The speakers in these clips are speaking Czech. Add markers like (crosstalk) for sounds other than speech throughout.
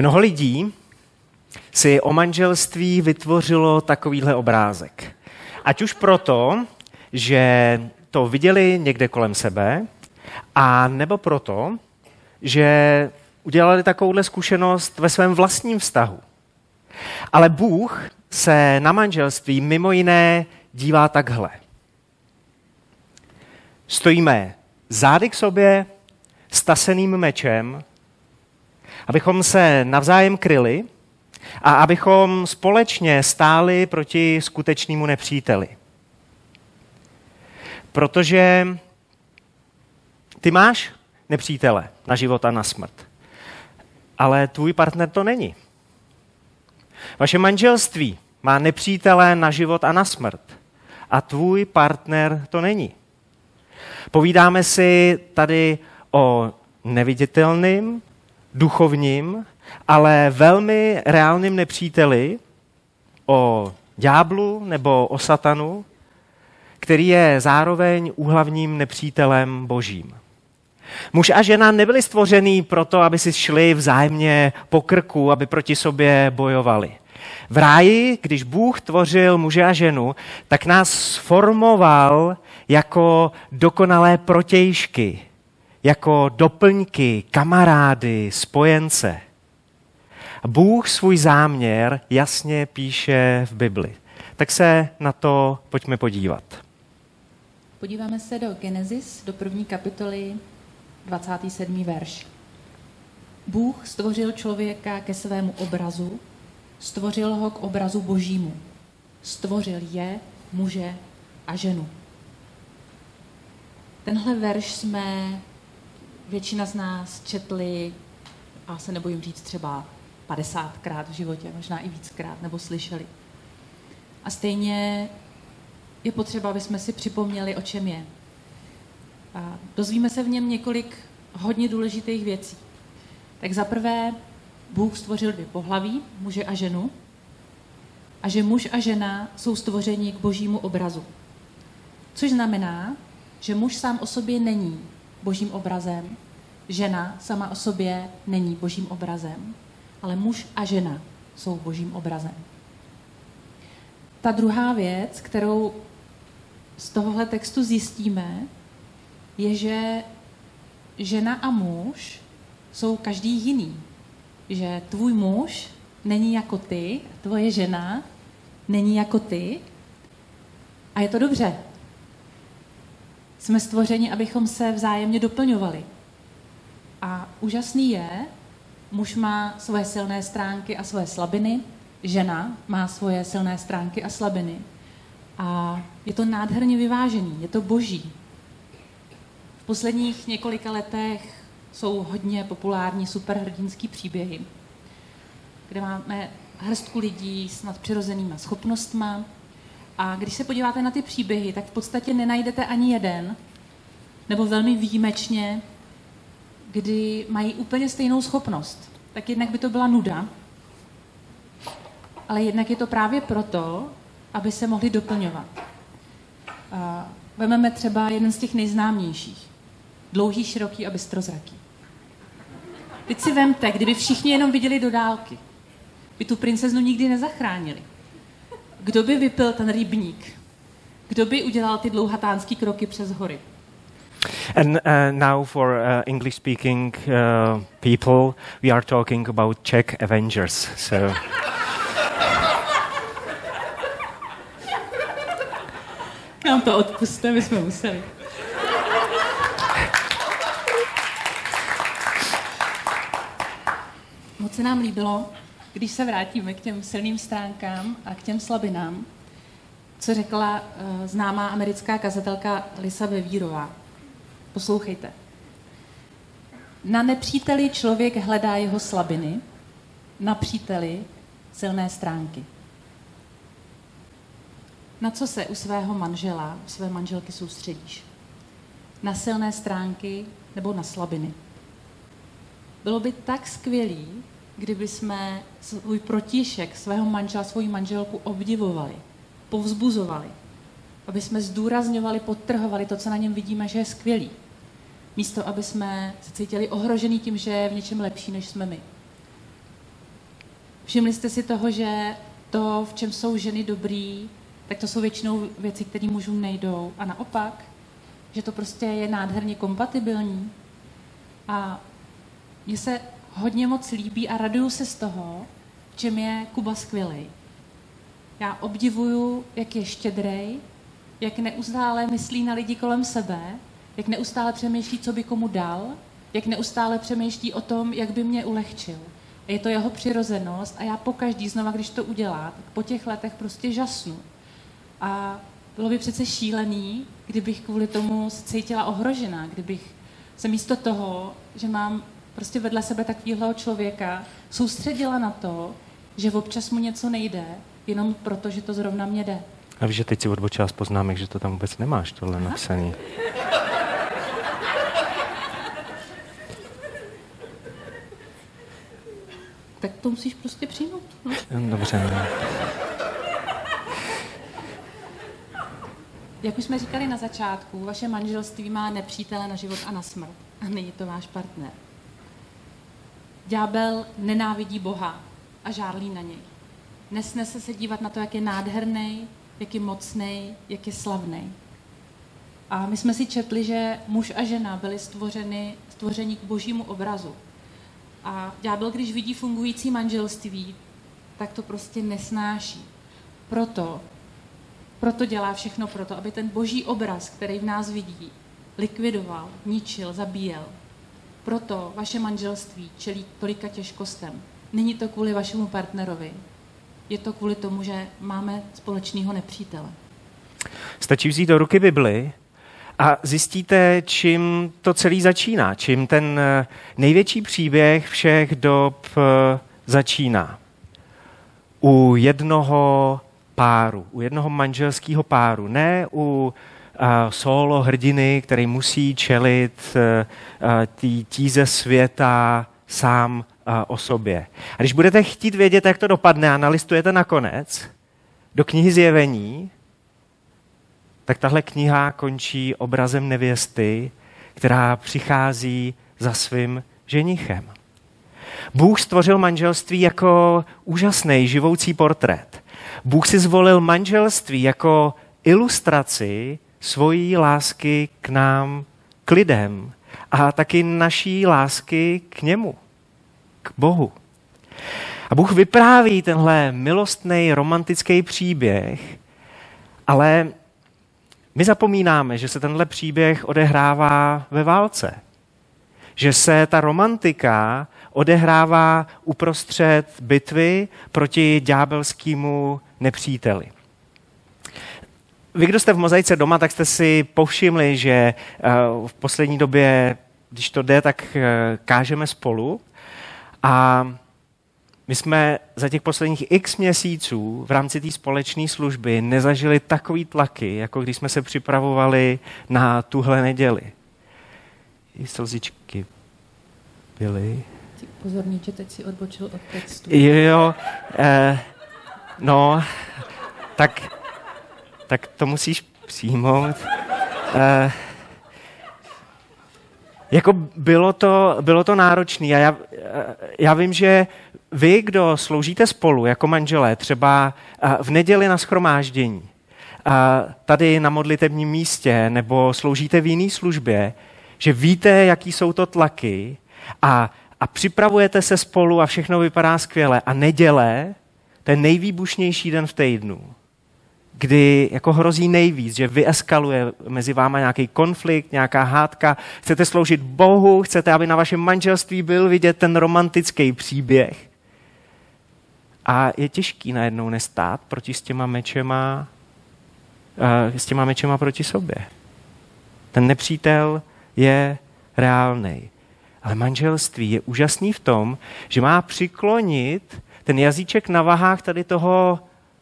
Mnoho lidí si o manželství vytvořilo takovýhle obrázek. Ať už proto, že to viděli někde kolem sebe, a nebo proto, že udělali takovouhle zkušenost ve svém vlastním vztahu. Ale Bůh se na manželství mimo jiné dívá takhle. Stojíme zády k sobě staseným mečem, abychom se navzájem kryli a abychom společně stáli proti skutečnému nepříteli. Protože ty máš nepřítele na život a na smrt, ale tvůj partner to není. Vaše manželství má nepřítele na život a na smrt a tvůj partner to není. Povídáme si tady o neviditelným, duchovním, ale velmi reálným nepříteli, o ďáblu nebo o satanu, který je zároveň úhlavním nepřítelem božím. Muž a žena nebyli stvořený proto, aby si šli vzájemně po krku, aby proti sobě bojovali. V ráji, když Bůh tvořil muže a ženu, tak nás formoval jako dokonalé protějšky, jako doplňky, kamarády, spojence. Bůh svůj záměr jasně píše v Bibli. Tak se na to pojďme podívat. Podíváme se do Genesis, do první kapitoly, 27. verš. Bůh stvořil člověka ke svému obrazu, stvořil ho k obrazu božímu. Stvořil je, muže a ženu. Tenhle verš jsme většina z nás četli, a se nebojím říct třeba 50krát v životě, možná i víckrát, nebo slyšeli. A stejně je potřeba, aby jsme si připomněli, o čem je. A dozvíme se v něm několik hodně důležitých věcí. Tak za prvé, Bůh stvořil dvě pohlaví, muže a ženu, a že muž a žena jsou stvořeni k božímu obrazu. Což znamená, že muž sám o sobě není božím obrazem, žena sama o sobě není božím obrazem, ale muž a žena jsou božím obrazem. Ta druhá věc, kterou z tohohle textu zjistíme, je, že žena a muž jsou každý jiný. Že tvůj muž není jako ty, tvoje žena není jako ty. A je to dobře. Jsme stvořeni, abychom se vzájemně doplňovali. A úžasný je, muž má svoje silné stránky a svoje slabiny, žena má svoje silné stránky a slabiny. A je to nádherně vyvážený, je to boží. V posledních několika letech jsou hodně populární superhrdinský příběhy, kde máme hrstku lidí s nadpřirozenýma schopnostma. A když se podíváte na ty příběhy, tak v podstatě nenajdete ani jeden, nebo velmi výjimečně, kdy mají úplně stejnou schopnost. Tak jednak by to byla nuda, ale jednak je to právě proto, aby se mohli doplňovat. Vezmeme třeba jeden z těch nejznámějších. Dlouhý, široký a bystrozraký. Teď si vemte, kdyby všichni jenom viděli do dálky, by tu princeznu nikdy nezachránili. Kdo by vypil ten rybník? Kdo by udělal ty dlouhatánský kroky přes hory? And uh, now for uh, English speaking uh, people, we are talking about Czech Avengers. So. (laughs) Nám to odpuste, my jsme museli. Moc se nám líbilo, když se vrátíme k těm silným stránkám a k těm slabinám, co řekla uh, známá americká kazatelka Lisa Vevírová. Poslouchejte. Na nepříteli člověk hledá jeho slabiny, na příteli silné stránky. Na co se u svého manžela, u své manželky soustředíš? Na silné stránky nebo na slabiny? Bylo by tak skvělý, kdyby jsme svůj protišek, svého manžela, svou manželku obdivovali, povzbuzovali, aby jsme zdůrazňovali, podtrhovali to, co na něm vidíme, že je skvělý. Místo, aby jsme se cítili ohrožený tím, že je v něčem lepší, než jsme my. Všimli jste si toho, že to, v čem jsou ženy dobrý, tak to jsou většinou věci, které mužům nejdou. A naopak, že to prostě je nádherně kompatibilní. A mně se hodně moc líbí a raduju se z toho, v čem je Kuba skvělý. Já obdivuju, jak je štědrej, jak neustále myslí na lidi kolem sebe, jak neustále přemýšlí, co by komu dal, jak neustále přemýšlí o tom, jak by mě ulehčil. A je to jeho přirozenost a já po každý znova, když to udělá, tak po těch letech prostě žasnu. A bylo by přece šílený, kdybych kvůli tomu se cítila ohrožená, kdybych se místo toho, že mám prostě vedle sebe takového člověka, soustředila na to, že občas mu něco nejde, jenom proto, že to zrovna mě jde. A víš, že teď si odbočila z poznámek, že to tam vůbec nemáš, tohle Aha. napsaný. Tak to musíš prostě přijmout. No. Dobře. Ne. Jak už jsme říkali na začátku, vaše manželství má nepřítele na život a na smrt. A není to váš partner. Ďábel nenávidí Boha a žárlí na něj. Nesnese se dívat na to, jak je nádherný, jak je mocný, jak je slavný. A my jsme si četli, že muž a žena byli stvořeni, stvořeni k božímu obrazu. A ďábel, když vidí fungující manželství, tak to prostě nesnáší. Proto, proto dělá všechno proto, aby ten boží obraz, který v nás vidí, likvidoval, ničil, zabíjel. Proto vaše manželství čelí tolika těžkostem. Není to kvůli vašemu partnerovi. Je to kvůli tomu, že máme společného nepřítele. Stačí vzít do ruky Bibli a zjistíte, čím to celý začíná, čím ten eh, největší příběh všech dob eh, začíná. U jednoho páru, u jednoho manželského páru, ne u uh, solo hrdiny, který musí čelit tý tíze světa sám o sobě. A když budete chtít vědět, jak to dopadne a nalistujete nakonec do knihy zjevení, tak tahle kniha končí obrazem nevěsty, která přichází za svým ženichem. Bůh stvořil manželství jako úžasný živoucí portrét. Bůh si zvolil manželství jako ilustraci svojí lásky k nám, k lidem a taky naší lásky k němu, k Bohu. A Bůh vypráví tenhle milostný romantický příběh, ale my zapomínáme, že se tenhle příběh odehrává ve válce. Že se ta romantika odehrává uprostřed bitvy proti ďábelskému nepříteli. Vy, kdo jste v mozaice doma, tak jste si povšimli, že eh, v poslední době, když to jde, tak eh, kážeme spolu. A my jsme za těch posledních x měsíců v rámci té společné služby nezažili takový tlaky, jako když jsme se připravovali na tuhle neděli. I slzičky byly. Pozorně, že teď si odbočil od textu. Jo, eh, no, tak, tak to musíš přijmout. Eh, jako bylo to, bylo to náročné já, já vím, že vy, kdo sloužíte spolu jako manželé, třeba v neděli na schromáždění, tady na modlitebním místě nebo sloužíte v jiné službě, že víte, jaký jsou to tlaky a, a připravujete se spolu a všechno vypadá skvěle. A neděle, ten nejvýbušnější den v týdnu, kdy jako hrozí nejvíc, že vyeskaluje mezi váma nějaký konflikt, nějaká hádka, chcete sloužit Bohu, chcete, aby na vašem manželství byl vidět ten romantický příběh. A je těžký najednou nestát proti s těma mečema, uh, s těma mečema proti sobě. Ten nepřítel je reálný. Ale manželství je úžasný v tom, že má přiklonit ten jazyček na vahách tady toho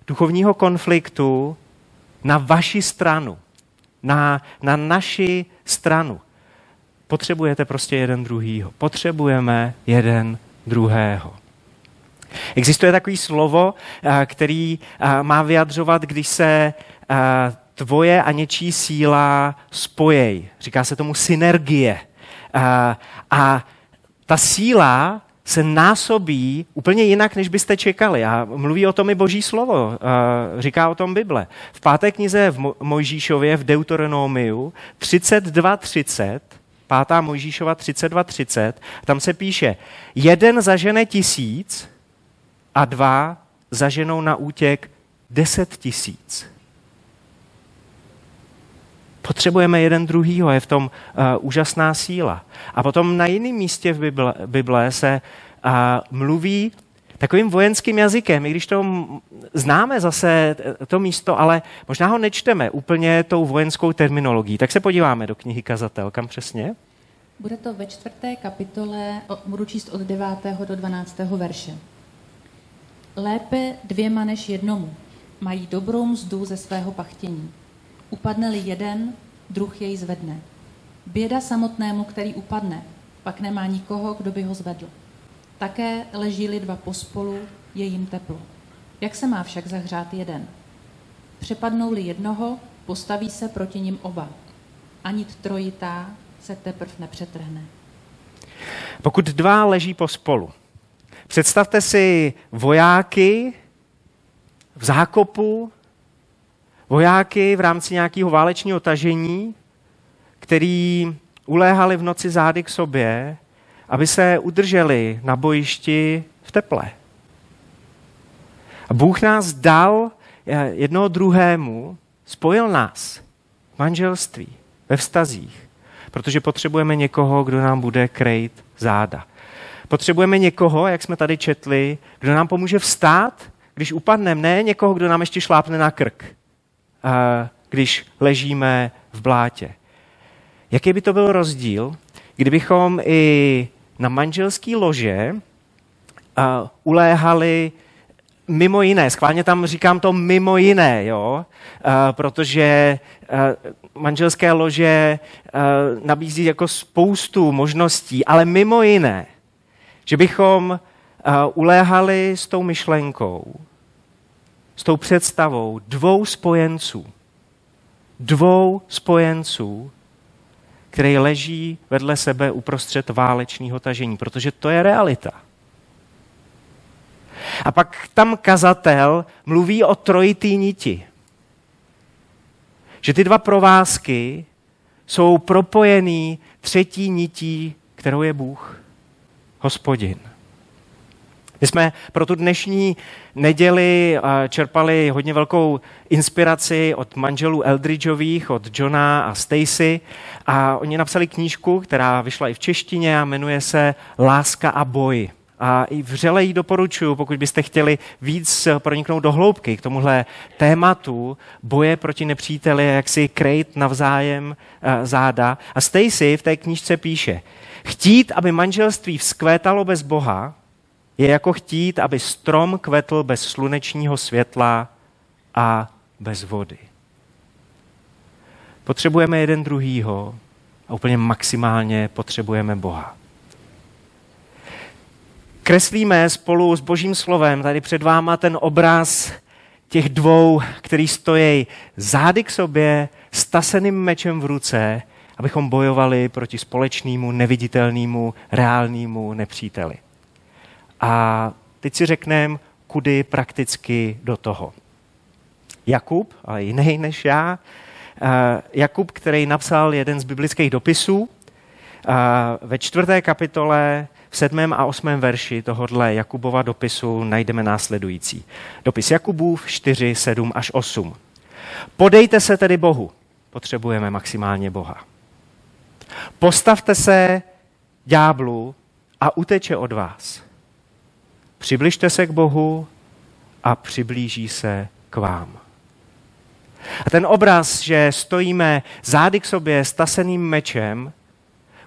duchovního konfliktu na vaši stranu, na, na naši stranu. Potřebujete prostě jeden druhýho. Potřebujeme jeden druhého. Existuje takový slovo, eh, který eh, má vyjadřovat, když se eh, tvoje a něčí síla spojej. Říká se tomu synergie. A ta síla se násobí úplně jinak, než byste čekali. A mluví o tom i Boží slovo, říká o tom Bible. V páté knize v Mojžíšově v Deuteronomiu 32.30, pátá Mojžíšova 32.30, tam se píše, jeden zažene tisíc a dva zaženou na útěk deset tisíc. Potřebujeme jeden druhýho, je v tom uh, úžasná síla. A potom na jiném místě v Bible, Bible se uh, mluví takovým vojenským jazykem, i když to známe zase to místo, ale možná ho nečteme úplně tou vojenskou terminologií. Tak se podíváme do knihy Kazatel. Kam přesně? Bude to ve čtvrté kapitole, budu číst od 9. do 12. verše. Lépe dvěma než jednomu. Mají dobrou mzdu ze svého pachtění. Upadne-li jeden, druh jej zvedne. Běda samotnému, který upadne, pak nemá nikoho, kdo by ho zvedl. Také leží-li dva pospolu, je jim teplo. Jak se má však zahřát jeden? Přepadnou-li jednoho, postaví se proti ním oba. Ani trojitá se teprve nepřetrhne. Pokud dva leží pospolu, představte si vojáky v zákopu, vojáky v rámci nějakého válečního tažení, který uléhali v noci zády k sobě, aby se udrželi na bojišti v teple. A Bůh nás dal eh, jednoho druhému, spojil nás v manželství, ve vztazích, protože potřebujeme někoho, kdo nám bude krejt záda. Potřebujeme někoho, jak jsme tady četli, kdo nám pomůže vstát, když upadneme, ne někoho, kdo nám ještě šlápne na krk když ležíme v blátě. Jaký by to byl rozdíl, kdybychom i na manželský lože uléhali mimo jiné, schválně tam říkám to mimo jiné, jo? protože manželské lože nabízí jako spoustu možností, ale mimo jiné, že bychom uléhali s tou myšlenkou, s tou představou dvou spojenců. Dvou spojenců, který leží vedle sebe uprostřed válečného tažení, protože to je realita. A pak tam kazatel mluví o trojitý niti. Že ty dva provázky jsou propojený třetí nití, kterou je Bůh, hospodin. My jsme pro tu dnešní neděli čerpali hodně velkou inspiraci od manželů Eldridgeových, od Johna a Stacy a oni napsali knížku, která vyšla i v češtině a jmenuje se Láska a boj. A i vřele ji doporučuji, pokud byste chtěli víc proniknout do hloubky k tomuhle tématu boje proti nepříteli, jak si krejt navzájem záda. A Stacy v té knížce píše, chtít, aby manželství vzkvétalo bez Boha, je jako chtít, aby strom kvetl bez slunečního světla a bez vody. Potřebujeme jeden druhýho a úplně maximálně potřebujeme Boha. Kreslíme spolu s Božím slovem tady před váma ten obraz těch dvou, který stojí zády k sobě, staseným mečem v ruce, abychom bojovali proti společnému, neviditelnému, reálnému nepříteli. A teď si řekneme, kudy prakticky do toho. Jakub, ale jiný než já, eh, Jakub, který napsal jeden z biblických dopisů, eh, ve čtvrté kapitole v sedmém a osmém verši tohohle Jakubova dopisu najdeme následující. Dopis Jakubův 4, 7 až 8. Podejte se tedy Bohu. Potřebujeme maximálně Boha. Postavte se ďáblu a uteče od vás. Přibližte se k Bohu a přiblíží se k vám. A ten obraz, že stojíme zády k sobě s taseným mečem,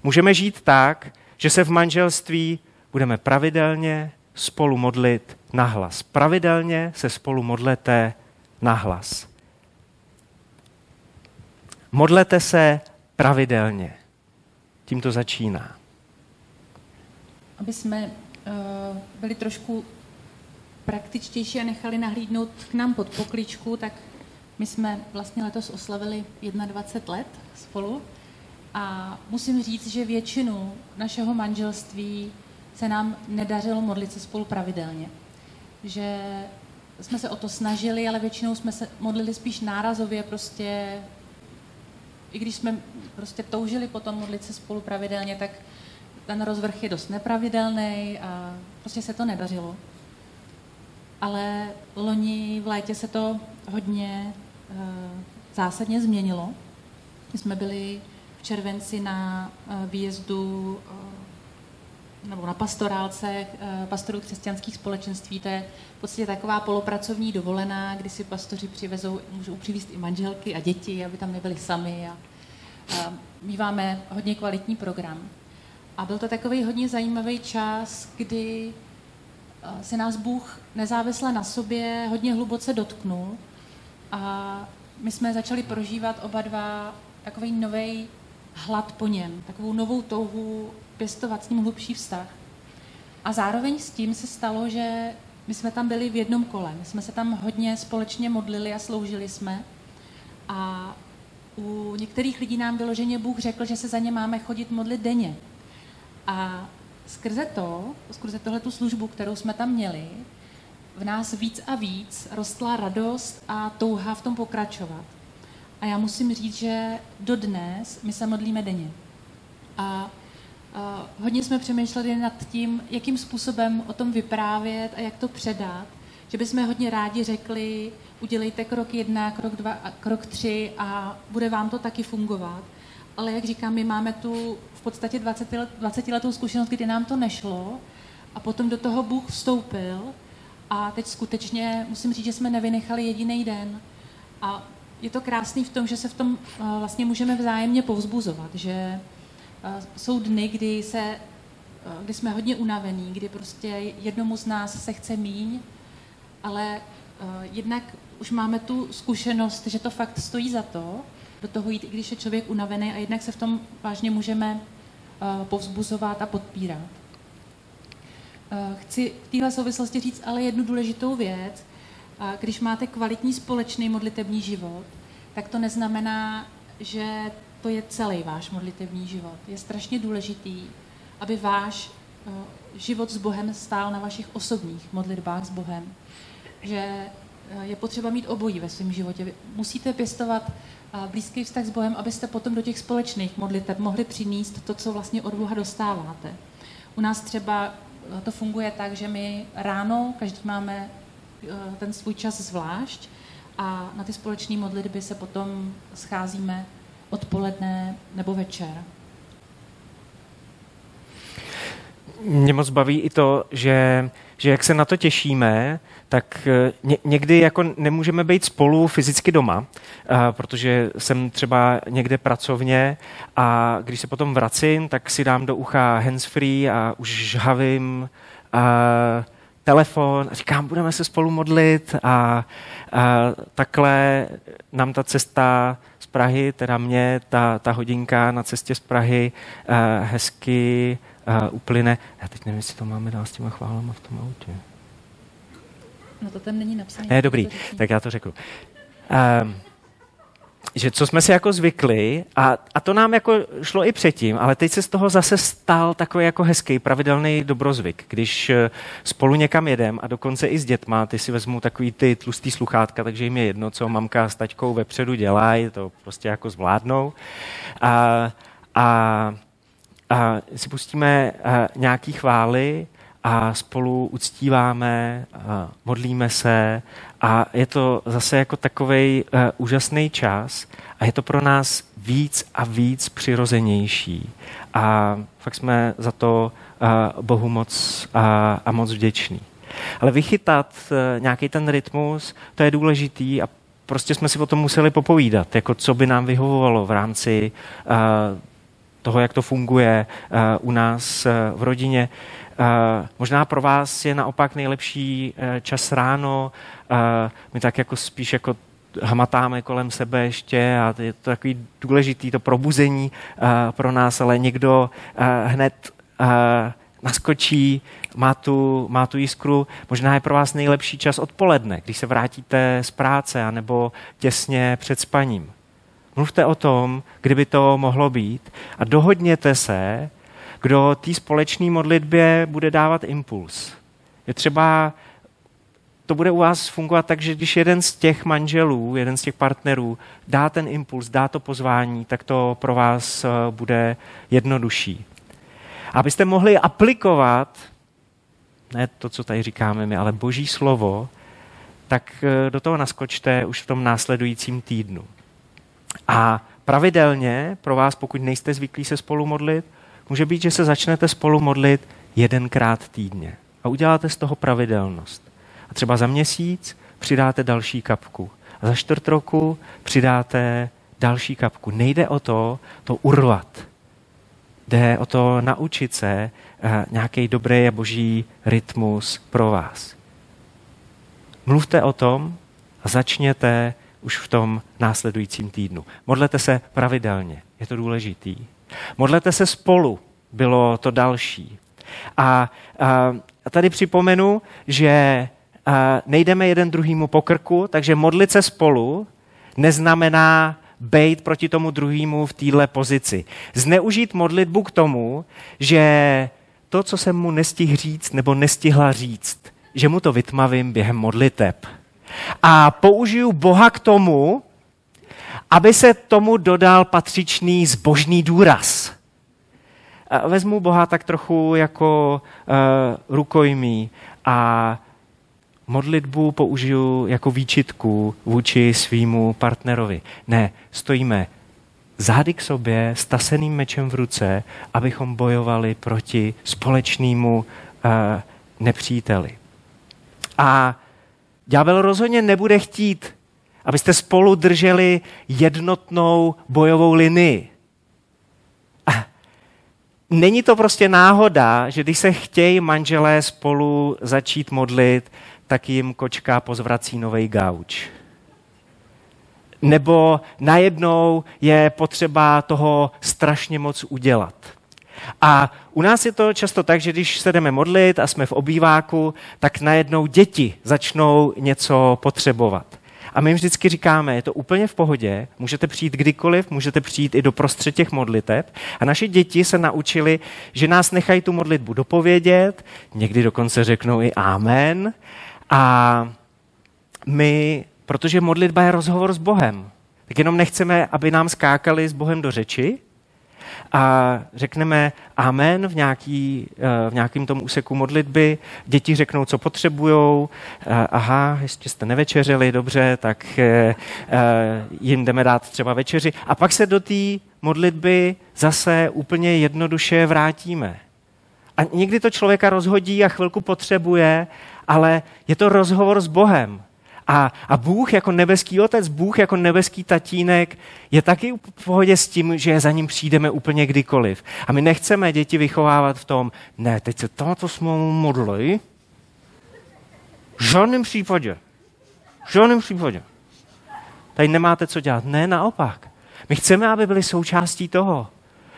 můžeme žít tak, že se v manželství budeme pravidelně spolu modlit na hlas. Pravidelně se spolu modlete na hlas. Modlete se pravidelně. Tím to začíná. Aby jsme byli trošku praktičtější a nechali nahlídnout k nám pod pokličku, tak my jsme vlastně letos oslavili 21 let spolu a musím říct, že většinu našeho manželství se nám nedařilo modlit se spolu pravidelně. Že jsme se o to snažili, ale většinou jsme se modlili spíš nárazově, prostě i když jsme prostě toužili potom modlit se spolu pravidelně, tak ten rozvrh je dost nepravidelný a prostě se to nedařilo. Ale loni v létě se to hodně uh, zásadně změnilo. My jsme byli v červenci na uh, výjezdu uh, nebo na pastorálce uh, pastorů křesťanských společenství. To je v podstatě taková polopracovní dovolená, kdy si pastoři přivezou, můžou přivízt i manželky a děti, aby tam nebyli sami. A, a míváme hodně kvalitní program. A byl to takový hodně zajímavý čas, kdy eh, se nás Bůh nezávisle na sobě hodně hluboce dotknul a my jsme začali prožívat oba dva takový nový hlad po něm, takovou novou touhu pěstovat s ním hlubší vztah. A zároveň s tím se stalo, že my jsme tam byli v jednom kole. My jsme se tam hodně společně modlili a sloužili jsme. A u některých lidí nám vyloženě Bůh řekl, že se za ně máme chodit modlit denně. A skrze to, skrze tohle tu službu, kterou jsme tam měli, v nás víc a víc rostla radost a touha v tom pokračovat. A já musím říct, že dodnes my se modlíme denně. A, a hodně jsme přemýšleli nad tím, jakým způsobem o tom vyprávět a jak to předat. Že bychom hodně rádi řekli, udělejte krok jedna, krok dva, krok tři a bude vám to taky fungovat. Ale jak říkám, my máme tu v podstatě 20, let, 20 letou zkušenost, kdy nám to nešlo a potom do toho Bůh vstoupil a teď skutečně musím říct, že jsme nevynechali jediný den. A je to krásný v tom, že se v tom uh, vlastně můžeme vzájemně povzbuzovat, že uh, jsou dny, kdy, se, uh, kdy jsme hodně unavení, kdy prostě jednomu z nás se chce míň, ale jednak už máme tu zkušenost, že to fakt stojí za to, do toho jít, i když je člověk unavený a jednak se v tom vážně můžeme uh, povzbuzovat a podpírat. Uh, chci v téhle souvislosti říct ale jednu důležitou věc. Uh, když máte kvalitní společný modlitební život, tak to neznamená, že to je celý váš modlitební život. Je strašně důležitý, aby váš uh, život s Bohem stál na vašich osobních modlitbách s Bohem. Že je potřeba mít obojí ve svém životě. Musíte pěstovat blízký vztah s Bohem, abyste potom do těch společných modliteb mohli přinést to, co vlastně od Boha dostáváte. U nás třeba eh, to funguje tak, že my ráno, každý máme eh, ten svůj čas zvlášť a na ty společné modlitby se potom scházíme odpoledne nebo večer. Mě moc baví i to, že, že jak se na to těšíme, tak eh, ně, někdy jako nemůžeme být spolu fyzicky doma, a, eh, protože jsem třeba někde pracovně a když se potom vracím, tak si dám do ucha handsfree a už žhavím a, telefon a říkám, budeme se spolu modlit. A, a takhle nám ta cesta z Prahy, teda mě, ta, ta hodinka na cestě z Prahy eh, hezky a, uplyne. Já teď nevím, jestli to máme dál s těma chválama v tom autě. No to tam není napsané. Ne, dobrý, tak já to řeknu. Um, že co jsme si jako zvykli, a, a to nám jako šlo i předtím, ale teď se z toho zase stal takový jako hezký, pravidelný dobrozvyk. Když eh, spolu někam jedem a dokonce i s dětma, ty si vezmu takový ty tlustý sluchátka, takže jim je jedno, co mamka s taťkou vepředu dělají, to prostě jako zvládnou. A, a si pustíme a, nějaký chvály a spolu uctíváme, a modlíme se a je to zase jako takový uh, úžasný čas a je to pro nás víc a víc přirozenější. A fakt jsme za to Bohu moc uh, a moc vděční. Ale vychytat nějaký ten rytmus, to je důležitý a prostě jsme si o tom museli popovídat, jako co by nám vyhovovalo v rámci toho, jak to funguje uh, u nás uh, v rodině. Uh, možná pro vás je naopak nejlepší čas ráno. My tak jako spíš jako hmatáme kolem sebe ještě a je to takový důležitý to probuzení pro nás, ale někdo hned naskočí, má tu, má tu jiskru. Možná je pro vás nejlepší čas odpoledne, když se vrátíte z práce anebo těsně před spaním. Mluvte o tom, kdyby to mohlo být a dohodněte se, kdo té společné modlitbě bude dávat impuls. Je třeba, to bude u vás fungovat tak, že když jeden z těch manželů, jeden z těch partnerů dá ten impuls, dá to pozvání, tak to pro vás eh, bude jednodušší. Abyste mohli aplikovat, ne to, co tady říkáme my, ale boží slovo, tak eh, do toho naskočte už v tom následujícím týdnu. A pravidelně pro vás, pokud nejste zvyklí se spolu modlit, může být, že se začnete spolu modlit jedenkrát týdně. A uděláte z toho pravidelnost. A třeba za měsíc přidáte další kapku. A za čtvrt roku přidáte další kapku. Nejde o to, to urvat. Jde o to naučit se uh, nějaký dobrý a boží rytmus pro vás. Mluvte o tom a začněte už v tom následujícím týdnu. Modlete se pravidelně, je to důležitý. Modlete se spolu, bylo to další. A, a, a tady připomenu, že a, nejdeme jeden druhýmu po krku, takže modlit se spolu neznamená bejt proti tomu druhému v téhle pozici. Zneužít modlitbu k tomu, že to, co jsem mu nestihl říct nebo nestihla říct, že mu to vytmavím během modliteb. A použiju Boha k tomu, aby se tomu dodal patřičný zbožný důraz. Vezmu Boha tak trochu jako uh, rukojmí a modlitbu použiju jako výčitku vůči svýmu partnerovi. Ne, stojíme zády k sobě s taseným mečem v ruce, abychom bojovali proti společnému uh, nepříteli. A ďábel rozhodně nebude chtít, abyste spolu drželi jednotnou bojovou linii. A není to prostě náhoda, že když se chtějí manželé spolu začít modlit, tak jim kočka pozvrací nový gauč. Nebo najednou je potřeba toho strašně moc udělat. A u nás je to často tak, že když se jdeme modlit a jsme v obýváku, tak najednou děti začnou něco potřebovat. A my jim vždycky říkáme, je to úplně v pohodě, můžete přijít kdykoliv, můžete přijít i do prostřed těch modliteb. A naše děti se naučili, že nás nechají tu modlitbu dopovědět, někdy dokonce řeknou i amen. A my, protože modlitba je rozhovor s Bohem, tak jenom nechceme, aby nám skákali s Bohem do řeči, a řekneme amen v, nějaký, eh, v nějakým tom úseku modlitby, děti řeknou, co potřebujou, eh, aha, ještě jste nevečeřili, dobře, tak eh, jim jdeme dát třeba večeři a pak se do té modlitby zase úplně jednoduše vrátíme. A někdy to člověka rozhodí a chvilku potřebuje, ale je to rozhovor s Bohem. A, a Bůh jako nebeský otec, Bůh jako nebeský tatínek je taky v pohodě s tím, že za ním přijdeme úplně kdykoliv. A my nechceme děti vychovávat v tom, ne, teď se tohoto jsme modli. V žádném případě. V žádném případě. Tady nemáte co dělat. Ne, naopak. My chceme, aby byli součástí toho.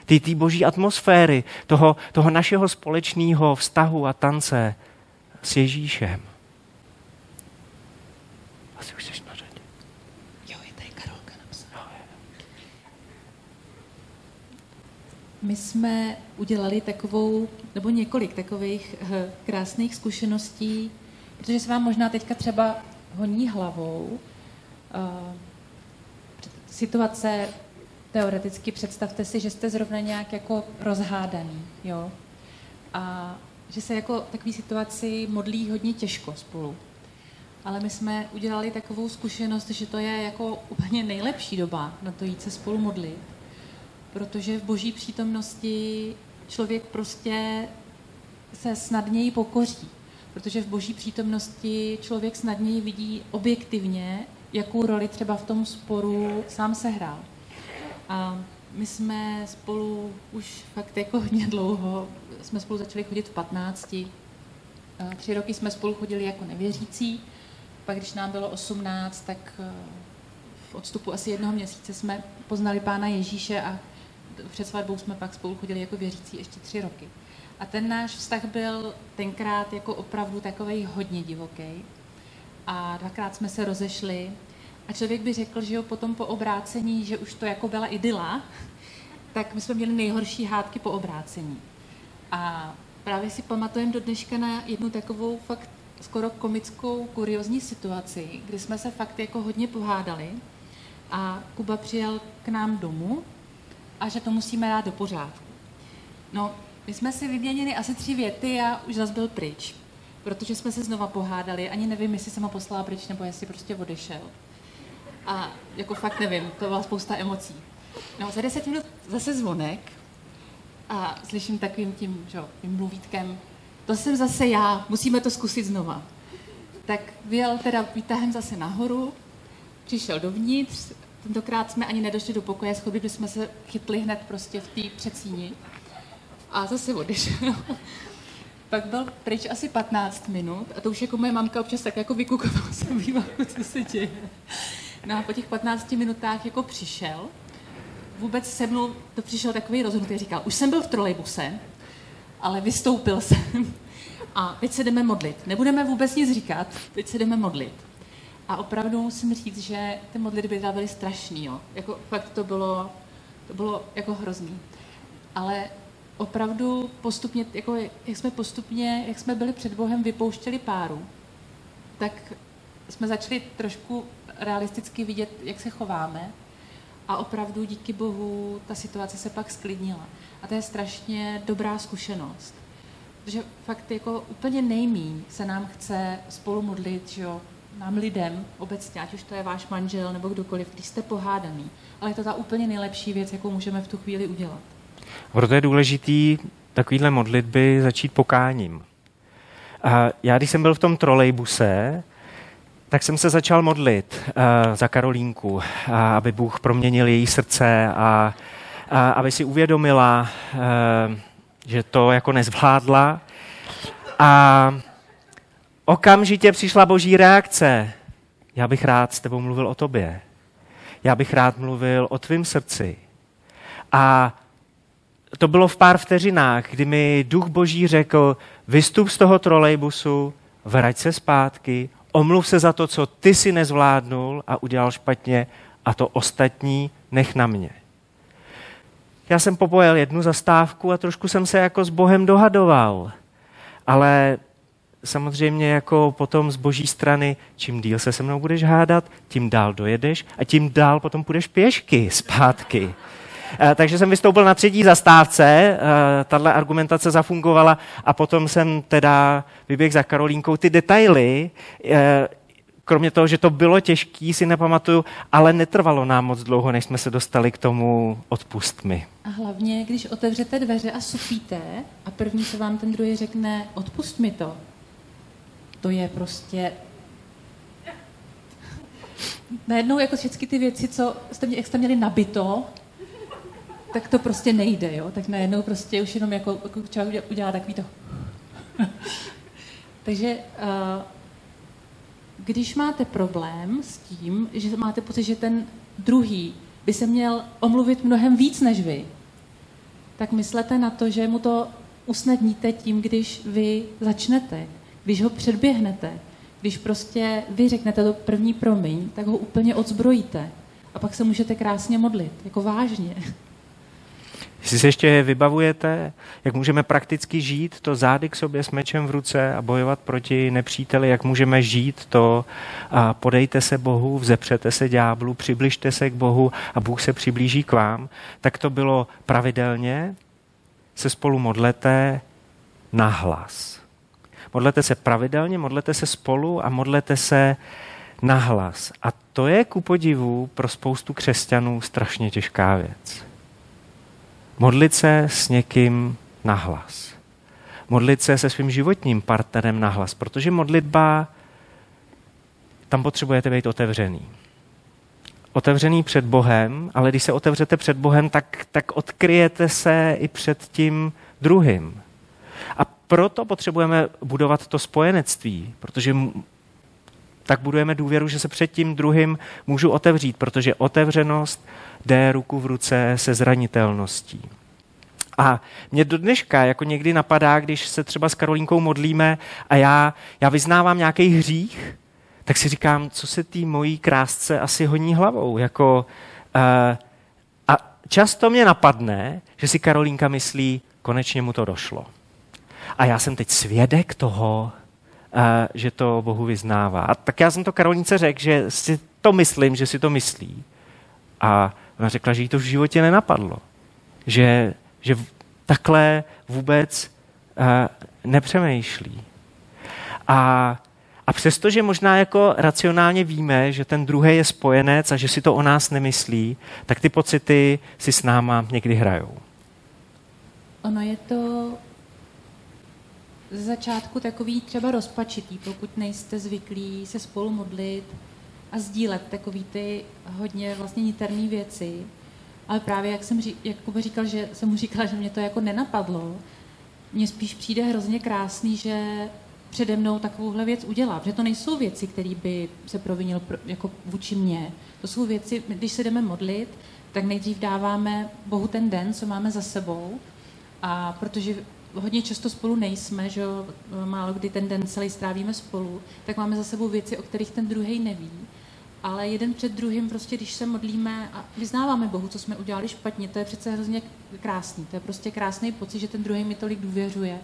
Ty, ty boží atmosféry, toho, toho našeho společného vztahu a tance s Ježíšem. Asi už jsi na řadě. Jo, je tady Karolka napsaná. My jsme udělali takovou, nebo několik takových uh, krásných zkušeností, protože se vám možná teďka třeba honí hlavou. Uh, situace teoreticky představte si, že jste zrovna nějak jako rozhádaný, jo? A že se jako takový situaci modlí hodně těžko spolu ale my jsme udělali takovou zkušenost, že to je jako úplně nejlepší doba na to jít se spolu modlit, protože v boží přítomnosti člověk prostě se snadněji pokoří, protože v boží přítomnosti člověk snadněji vidí objektivně, jakou roli třeba v tom sporu sám sehrál. A my jsme spolu už fakt jako hodně dlouho, jsme spolu začali chodit v 15. Tři roky jsme spolu chodili jako nevěřící pak, když nám bylo 18, tak eh, v odstupu asi jednoho měsíce jsme poznali Pána Ježíše a před svatbou jsme pak spolu chodili jako věřící ještě tři roky. A ten náš vztah byl tenkrát jako opravdu takový hodně divoký. A dvakrát jsme se rozešli. A člověk by řekl, že jo, potom po obrácení, že už to jako byla idyla, (laughs) tak my jsme měli nejhorší hádky po obrácení. A právě si pamatujeme do dneška na jednu takovou fakt skoro komickou, kuriozní situaci, kdy jsme se fakt jako hodně pohádali a Kuba přijel k nám domů a že to musíme dát do pořádku. No, my jsme si vyměnili asi tři věty a už zase byl pryč, protože jsme se znova pohádali. Ani nevím, jestli jsem ho poslala pryč, nebo jestli prostě odešel. A jako fakt nevím, to byla spousta emocí. No, za deset minut zase zvonek a slyším takovým tím, že, tím mluvítkem, to jsem zase já, musíme to zkusit znova. Tak vyjel teda výtahem zase nahoru, přišel dovnitř, tentokrát jsme ani nedošli do pokoje, schodili jsme se chytli hned prostě v té předsíni a zase odešel. (laughs) Pak byl pryč asi 15 minut a to už jako moje mamka občas tak jako vykukovala se co se děje. No a po těch 15 minutách jako přišel, vůbec se mnou to přišel takový rozhodnutý, říkal, už jsem byl v trolejbuse, ale vystoupil jsem a teď se jdeme modlit. Nebudeme vůbec nic říkat, teď se jdeme modlit. A opravdu musím říct, že ty modlitby byly strašný, jo. Jako fakt to bylo, to bylo jako hrozný. Ale opravdu postupně, jako jak jsme postupně, jak jsme byli před Bohem, vypouštěli páru, tak jsme začali trošku realisticky vidět, jak se chováme a opravdu díky Bohu ta situace se pak sklidnila. A to je strašně dobrá zkušenost. Protože fakt jako úplně nejmíň se nám chce spolu modlit, že jo, nám lidem obecně, ať už to je váš manžel nebo kdokoliv, když jste pohádaný. Ale je to ta úplně nejlepší věc, jakou můžeme v tu chvíli udělat. Proto je důležitý takovýhle modlitby začít pokáním. A já, když jsem byl v tom trolejbuse, tak jsem se začal modlit uh, za Karolínku, uh, aby Bůh proměnil její srdce a, uh, aby si uvědomila, uh, že to jako nezvládla. A okamžitě přišla boží reakce. Já bych rád s tebou mluvil o tobě. Já bych rád mluvil o tvém srdci. A to bylo v pár vteřinách, kdy mi duch boží řekl, vystup z toho trolejbusu, vrať se zpátky, omluv se za to, co ty si nezvládnul a udělal špatně a to ostatní nech na mě. Já jsem popojel jednu zastávku a trošku jsem se jako s Bohem dohadoval. Ale samozřejmě jako potom z boží strany, čím díl se se mnou budeš hádat, tím dál dojedeš a tím dál potom půjdeš pěšky zpátky. Eh, takže jsem vystoupil na třetí zastávce, eh, tahle argumentace zafungovala a potom jsem teda vyběh za Karolínkou. Ty detaily, eh, kromě toho, že to bylo těžký, si nepamatuju, ale netrvalo nám moc dlouho, než jsme se dostali k tomu odpust mi. A hlavně, když otevřete dveře a supíte a první se vám ten druhý řekne odpust mi to, to je prostě najednou jako všechny ty věci, co jste, jak jste měli nabito, tak to prostě nejde, jo? Tak najednou prostě už jenom jako, jako člověk udělá takový to. (laughs) Takže uh, když máte problém s tím, že máte pocit, že ten druhý by se měl omluvit mnohem víc než vy, tak myslete na to, že mu to usnadníte tím, když vy začnete, když ho předběhnete, když prostě vy řeknete to první promiň, tak ho úplně odzbrojíte. A pak se můžete krásně modlit, jako vážně. (laughs) Jestli se ještě vybavujete, jak můžeme prakticky žít to zády k sobě s mečem v ruce a bojovat proti nepříteli, jak můžeme žít to a podejte se Bohu, vzepřete se ďáblu, přibližte se k Bohu a Bůh se přiblíží k vám, tak to bylo pravidelně, se spolu modlete na hlas. Modlete se pravidelně, modlete se spolu a modlete se na hlas. A to je ku podivu pro spoustu křesťanů strašně těžká věc. Modlit se s někým nahlas. Modlit se se svým životním partnerem nahlas, protože modlitba, tam potřebujete být otevřený. Otevřený před Bohem, ale když se otevřete před Bohem, tak, tak odkryjete se i před tím druhým. A proto potřebujeme budovat to spojenectví, protože tak budujeme důvěru, že se před tím druhým můžu otevřít, protože otevřenost jde ruku v ruce se zranitelností. A mě do dneška jako někdy napadá, když se třeba s Karolínkou modlíme a já, já vyznávám nějaký hřích, tak si říkám, co se tý mojí krásce asi honí hlavou. Jako, uh, a často mě napadne, že si Karolínka myslí, konečně mu to došlo. a já jsem teď svědek toho, že to Bohu vyznává. A tak já jsem to Karolíce řekl, že si to myslím, že si to myslí. A ona řekla, že jí to v životě nenapadlo. Že, že takhle vůbec uh, nepřemýšlí. A, a přestože možná jako racionálně víme, že ten druhý je spojenec a že si to o nás nemyslí, tak ty pocity si s náma někdy hrajou. Ono je to z začátku takový třeba rozpačitý, pokud nejste zvyklí se spolu modlit a sdílet takový ty hodně vlastně niterné věci. Ale právě jak jsem ří, Jakub říkal, že jsem mu říkala, že mě to jako nenapadlo, mně spíš přijde hrozně krásný, že přede mnou takovouhle věc udělá. Protože to nejsou věci, které by se provinil pro, jako vůči mně. To jsou věci, když se jdeme modlit, tak nejdřív dáváme Bohu ten den, co máme za sebou. A protože hodně často spolu nejsme, že málo kdy ten den celý strávíme spolu, tak máme za sebou věci, o kterých ten druhý neví. Ale jeden před druhým, prostě když se modlíme a vyznáváme Bohu, co jsme udělali špatně, to je přece hrozně krásný. To je prostě krásný pocit, že ten druhý mi tolik důvěřuje,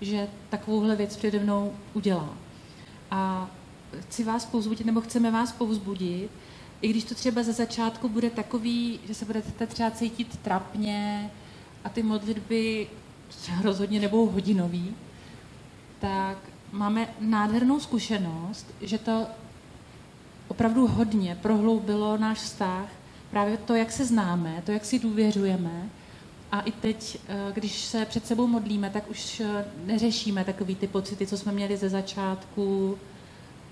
že takovouhle věc přede mnou udělá. A chci vás povzbudit, nebo chceme vás povzbudit, i když to třeba ze začátku bude takový, že se budete třeba cítit trapně a ty modlitby rozhodně nebudou hodinový, tak máme nádhernou zkušenost, že to opravdu hodně prohloubilo náš vztah, právě to, jak se známe, to, jak si důvěřujeme. A i teď, eh, když se před sebou modlíme, tak už eh, neřešíme takový ty pocity, co jsme měli ze začátku,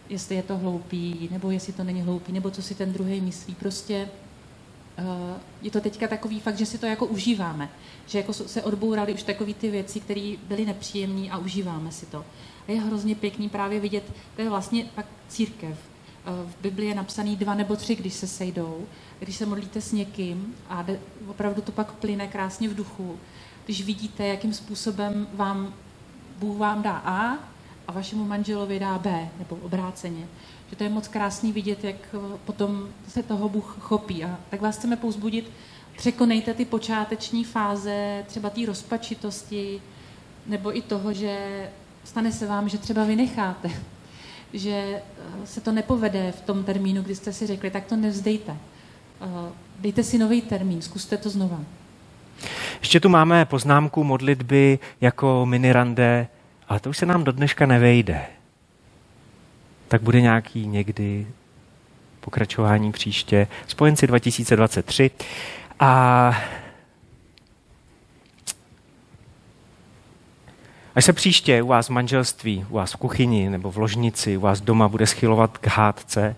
jestli je to hloupý, nebo jestli to není hloupý, nebo co si ten druhý myslí. Prostě je to teďka takový fakt, že si to jako užíváme. Že jako se odbouraly už takové ty věci, které byly nepříjemné a užíváme si to. A je hrozně pěkný právě vidět, to je vlastně pak církev, Eh, v Biblii je napsaný dva nebo tři, když se sejdou, když se modlíte s někým a opravdu to pak plyne krásně v duchu, když vidíte, jakým způsobem vám Bůh vám dá A a vašemu manželovi dá B, nebo obráceně. Že to je moc krásný vidět, jak eh, potom se toho Bůh chopí. A tak vás chceme pouzbudit, překonejte ty počáteční fáze, třeba té rozpačitosti, nebo i toho, že stane se vám, že třeba vynecháte (laughs) že eh, se to nepovede v tom termínu, kdy jste si řekli, tak to nevzdejte. Eh, dejte si nový termín, zkuste to znova. Ještě tu máme poznámku modlitby jako minirande, ale to už se nám do dneška nevejde. Tak bude nějaký někdy pokračování příště. Spojenci 2023. A Až se příště u vás v manželství, u vás v kuchyni nebo v ložnici, u vás doma bude schylovat k hádce,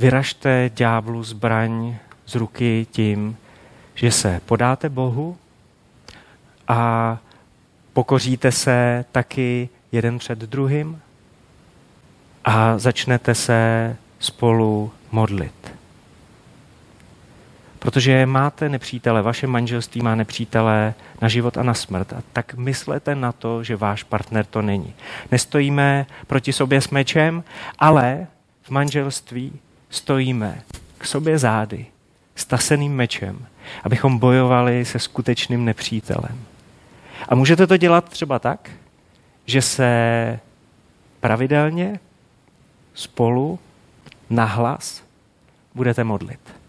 vyražte ďáblu zbraň z ruky tím, že se podáte Bohu a pokoříte se taky jeden před druhým a začnete se spolu modlit. Protože máte nepřítele, vaše manželství má nepřítele na život a na smrt. A tak myslete na to, že váš partner to není. Nestojíme proti sobě s mečem, ale v manželství stojíme k sobě zády, s taseným mečem, abychom bojovali se skutečným nepřítelem. A můžete to dělat třeba tak, že se pravidelně spolu nahlas budete modlit.